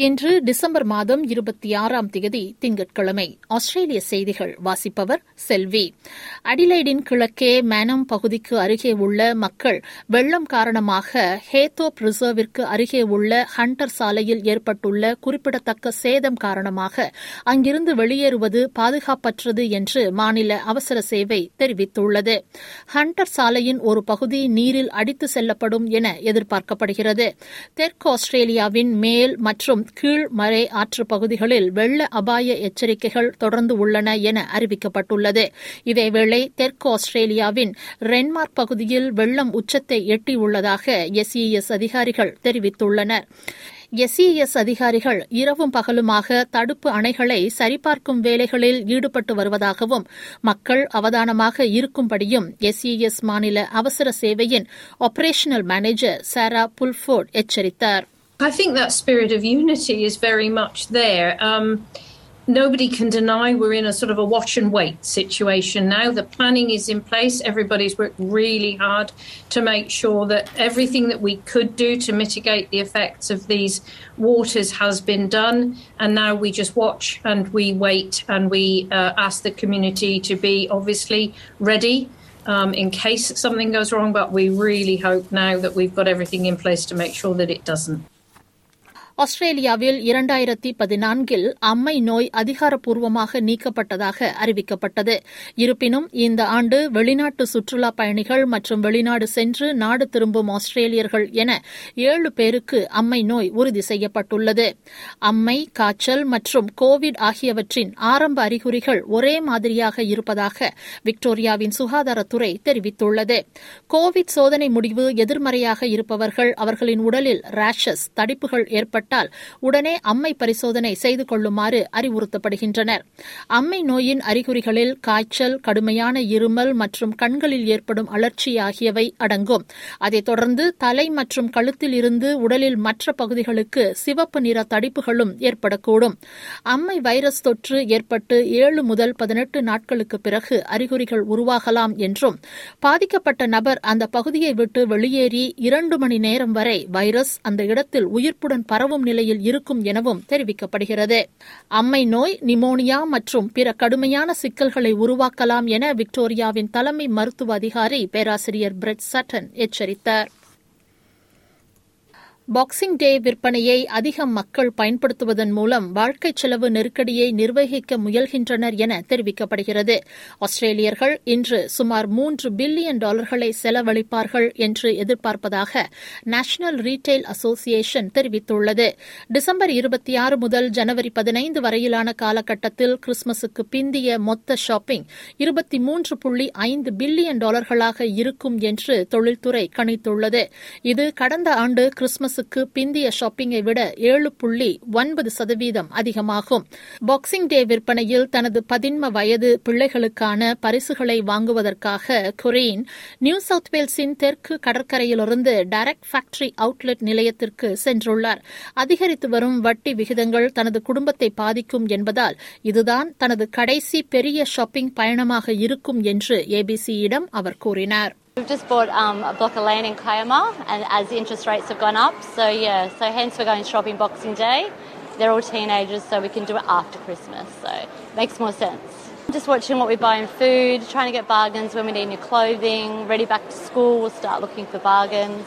இன்று டிசம்பர் மாதம் இருபத்தி ஆறாம் தேதி திங்கட்கிழமை. ஆஸ்திரேலிய செய்திகள் வாசிப்பவர் செல்வி. அடிலைடின் கிழக்கே மேனம் பகுதிக்கு அருகே உள்ள மக்கள் வெள்ளம் காரணமாக ஹேத்தோப் ரிசர்விற்கு அருகே உள்ள ஹண்டர் சாலையில் ஏற்பட்டுள்ள குறிப்பிடத்தக்க சேதம் காரணமாக அங்கிருந்து வெளியேறுவது பாதுகாப்பற்றது என்று மாநில அவசர சேவை தெரிவித்துள்ளது. ஹண்டர் சாலையின் ஒரு பகுதி நீரில் அடித்து செல்லப்படும் என எதிர்பார்க்கப்படுகிறது. தெற்கு ஆஸ்திரேலியாவின் மேல் மற்றும் கீழ் மறை ஆற்று பகுதிகளில் வெள்ள அபாய எச்சரிக்கைகள் தொடர்ந்து உள்ளன என அறிவிக்கப்பட்டுள்ளது. இதேவேளை தெற்கு ஆஸ்திரேலியாவின் ரென்மார்க் பகுதியில் வெள்ளம் உச்சத்தை எட்டியுள்ளதாக எஸ்இஎஸ் அதிகாரிகள் தெரிவித்துள்ளனர். எஸ்இஎஸ் அதிகாரிகள் இரவும் பகலுமாக தடுப்பு அணைகளை சரிபார்க்கும் வேலைகளில் ஈடுபட்டு வருவதாகவும் மக்கள் அவதானமாக இருக்கும்படியும் எஸ்இஎஸ் மாநில அவசர சேவையின் ஆபரேஷனல் மேனேஜர் சாரா புல்ஃபோர்ட் எச்சரித்தார். I think that spirit of unity is very much there. Um, nobody can deny we're in a sort of a watch and wait situation now. The planning is in place. Everybody's worked really hard to make sure that everything that we could do to mitigate the effects of these waters has been done. And now we just watch and we wait and we uh, ask the community to be obviously ready. Um, in case something goes wrong, but we really hope now that we've got everything in place to make sure that it doesn't. ஆஸ்திரேலியாவில் இரண்டாயிரத்தி பதினான்கில் அம்மை நோய் அதிகாரப்பூர்வமாக நீக்கப்பட்டதாக அறிவிக்கப்பட்டது. இருப்பினும் இந்த ஆண்டு வெளிநாட்டு சுற்றுலா பயணிகள் மற்றும் வெளிநாடு சென்று நாடு திரும்பும் ஆஸ்திரேலியர்கள் என ஏழு பேருக்கு அம்மை நோய் உறுதி செய்யப்பட்டுள்ளது. அம்மை காய்ச்சல் மற்றும் கோவிட் ஆகியவற்றின் ஆரம்ப அறிகுறிகள் ஒரே மாதிரியாக இருப்பதாக விக்டோரியாவின் சுகாதாரத்துறை தெரிவித்துள்ளது. கோவிட் சோதனை முடிவு எதிர்மறையாக இருப்பவர்கள் அவர்களின் உடலில் ரேஷஸ் தடிப்புகள் ஏற்பட்ட ஏற்பட்டால் உடனே அம்மை பரிசோதனை செய்து கொள்ளுமாறு அறிவுறுத்தப்படுகின்றனர். அம்மை நோயின் அறிகுறிகளில் காய்ச்சல் கடுமையான இருமல் மற்றும் கண்களில் ஏற்படும் அலர்ச்சி ஆகியவை அடங்கும். அதைத் தொடர்ந்து தலை மற்றும் கழுத்தில் இருந்து உடலில் மற்ற பகுதிகளுக்கு சிவப்பு நிற தடிப்புகளும் ஏற்படக்கூடும். அம்மை வைரஸ் தொற்று ஏற்பட்டு ஏழு முதல் பதினெட்டு நாட்களுக்கு பிறகு அறிகுறிகள் உருவாகலாம் என்றும் பாதிக்கப்பட்ட நபர் அந்த பகுதியை விட்டு வெளியேறி இரண்டு மணி நேரம் வரை வைரஸ் அந்த இடத்தில் உயிர்ப்புடன் பரவும் பரவும் நிலையில் இருக்கும் எனவும் தெரிவிக்கப்படுகிறது. அம்மை நோய் நிமோனியா மற்றும் பிற கடுமையான சிக்கல்களை உருவாக்கலாம் என விக்டோரியாவின் தலைமை மருத்துவ அதிகாரி பேராசிரியர் பிரெட் சட்டன் எச்சரித்தார். பாக்ஸிங் டே விற்பனையை அதிகம் மக்கள் பயன்படுத்துவதன் மூலம் வாழ்க்கை செலவு நெருக்கடியை நிர்வகிக்க முயல்கின்றனர் என தெரிவிக்கப்படுகிறது. ஆஸ்திரேலியர்கள் இன்று சுமார் மூன்று பில்லியன் டாலர்களை செலவழிப்பார்கள் என்று எதிர்பார்ப்பதாக நேஷனல் ரீட்டைல் அசோசியேஷன் தெரிவித்துள்ளது. டிசம்பர் இருபத்தி ஆறு முதல் ஜனவரி பதினைந்து வரையிலான காலகட்டத்தில் கிறிஸ்துமஸுக்கு பிந்திய மொத்த ஷாப்பிங் இருபத்தி மூன்று புள்ளி ஐந்து பில்லியன் டாலர்களாக இருக்கும் என்று தொழில்துறை கணித்துள்ளது. இது கடந்த ஆண்டு கிறிஸ்துமஸ் கிறிஸ்துமஸுக்கு பிந்திய ஷாப்பிங்கை விட ஏழு புள்ளி ஒன்பது சதவீதம் அதிகமாகும். பாக்ஸிங் டே விற்பனையில் தனது பதின்ம வயது பிள்ளைகளுக்கான பரிசுகளை வாங்குவதற்காக குரீன் நியூ சவுத் வேல்ஸின் தெற்கு கடற்கரையிலிருந்து டைரக்ட் ஃபேக்டரி அவுட்லெட் நிலையத்திற்கு சென்றுள்ளார். அதிகரித்து வரும் வட்டி விகிதங்கள் தனது குடும்பத்தை பாதிக்கும் என்பதால் இதுதான் தனது கடைசி பெரிய ஷாப்பிங் பயணமாக இருக்கும் என்று ஏபிசியிடம் அவர் கூறினார். We've just bought um, a block of land in Kiama, and as interest rates have gone up, so yeah, so hence we're going shopping Boxing Day. They're all teenagers, so we can do it after Christmas, so it makes more sense. Just watching what we buy in food, trying to get bargains when we need new clothing, ready back to school, we'll start looking for bargains.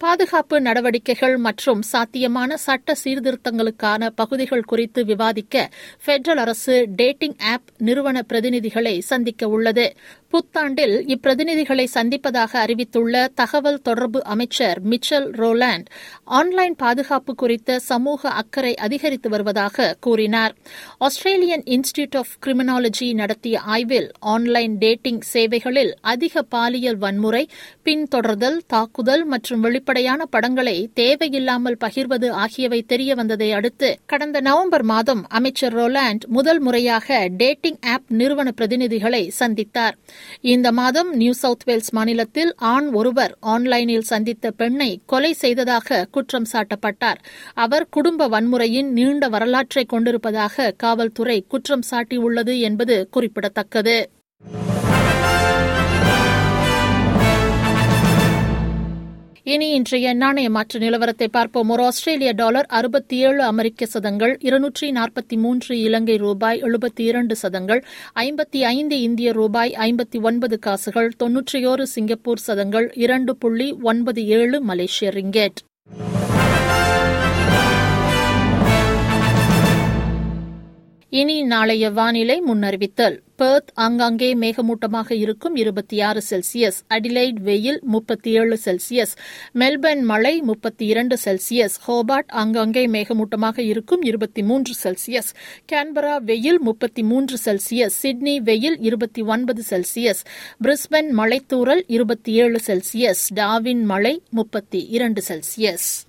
பாதுகாப்பு நடவடிக்கைகள் மற்றும் சாத்தியமான சட்ட சீர்திருத்தங்களுக்கான பகுதிகள் குறித்து விவாதிக்க federal அரசு dating app நிறுவன பிரதிநிதிகளை சந்திக்க உள்ளது புத்தாண்டில் இப்பிரதிநிதிகளை சந்திப்பதாக அறிவித்துள்ள தகவல் தொடர்பு அமைச்சர் மிச்சல் ரோலாண்ட் ஆன்லைன் பாதுகாப்பு குறித்த சமூக அக்கறை அதிகரித்து வருவதாக கூறினார். ஆஸ்திரேலியன் இன்ஸ்டிடியூட் ஆஃப் கிரிமினாலஜி நடத்திய ஆய்வில் ஆன்லைன் டேட்டிங் சேவைகளில் அதிக பாலியல் வன்முறை பின்தொடர்தல் தாக்குதல் மற்றும் வெளிப்படையான படங்களை தேவையில்லாமல் பகிர்வது ஆகியவை தெரியவந்ததை அடுத்து கடந்த நவம்பர் மாதம் அமைச்சர் ரோலாண்ட் முதல் முறையாக டேட்டிங் ஆப் நிறுவன பிரதிநிதிகளை சந்தித்தார். இந்த மாதம் நியூ சவுத் வேல்ஸ் மாநிலத்தில் ஆண் ஒருவர் ஆன்லைனில் சந்தித்த பெண்ணை கொலை செய்ததாக குற்றம் சாட்டப்பட்டார். அவர் குடும்ப வன்முறையின் நீண்ட வரலாற்றை கொண்டிருப்பதாக காவல்துறை குற்றம் சாட்டியுள்ளது என்பது குறிப்பிடத்தக்கது. இனி இன்றைய நாணய மாற்று நிலவரத்தை பார்ப்போம். ஒரு ஆஸ்திரேலிய டாலர் அறுபத்தி ஏழு அமெரிக்க சதங்கள் இருநூற்றி நாற்பத்தி மூன்று இலங்கை ரூபாய் எழுபத்தி இரண்டு சதங்கள் ஐம்பத்தி ஐந்து இந்திய ரூபாய் ஐம்பத்தி ஒன்பது காசுகள் தொன்னூற்றியோரு சிங்கப்பூர் சதங்கள் இரண்டு புள்ளி ஒன்பது ஏழு மலேசிய ரிங்கெட். இனி நாளைய வானிலை முன்னறிவித்தல். பெர்த் ஆங்காங்கே மேகமூட்டமாக இருக்கும் இருபத்தி ஆறு செல்சியஸ். அடிலைட் வெயில் முப்பத்தி ஏழு செல்சியஸ். மெல்பர்ன் மழை முப்பத்தி இரண்டு செல்சியஸ். ஹோபார்ட் ஆங்காங்கே மேகமூட்டமாக இருக்கும் இருபத்தி மூன்று செல்சியஸ். கேன்பரா வெயில் முப்பத்தி மூன்று செல்சியஸ். சிட்னி வெயில் இருபத்தி ஒன்பது செல்சியஸ். பிரிஸ்பன் மழைத்தூரல் இருபத்தி ஏழு செல்சியஸ். டாவின் மழை முப்பத்தி இரண்டு செல்சியஸ்.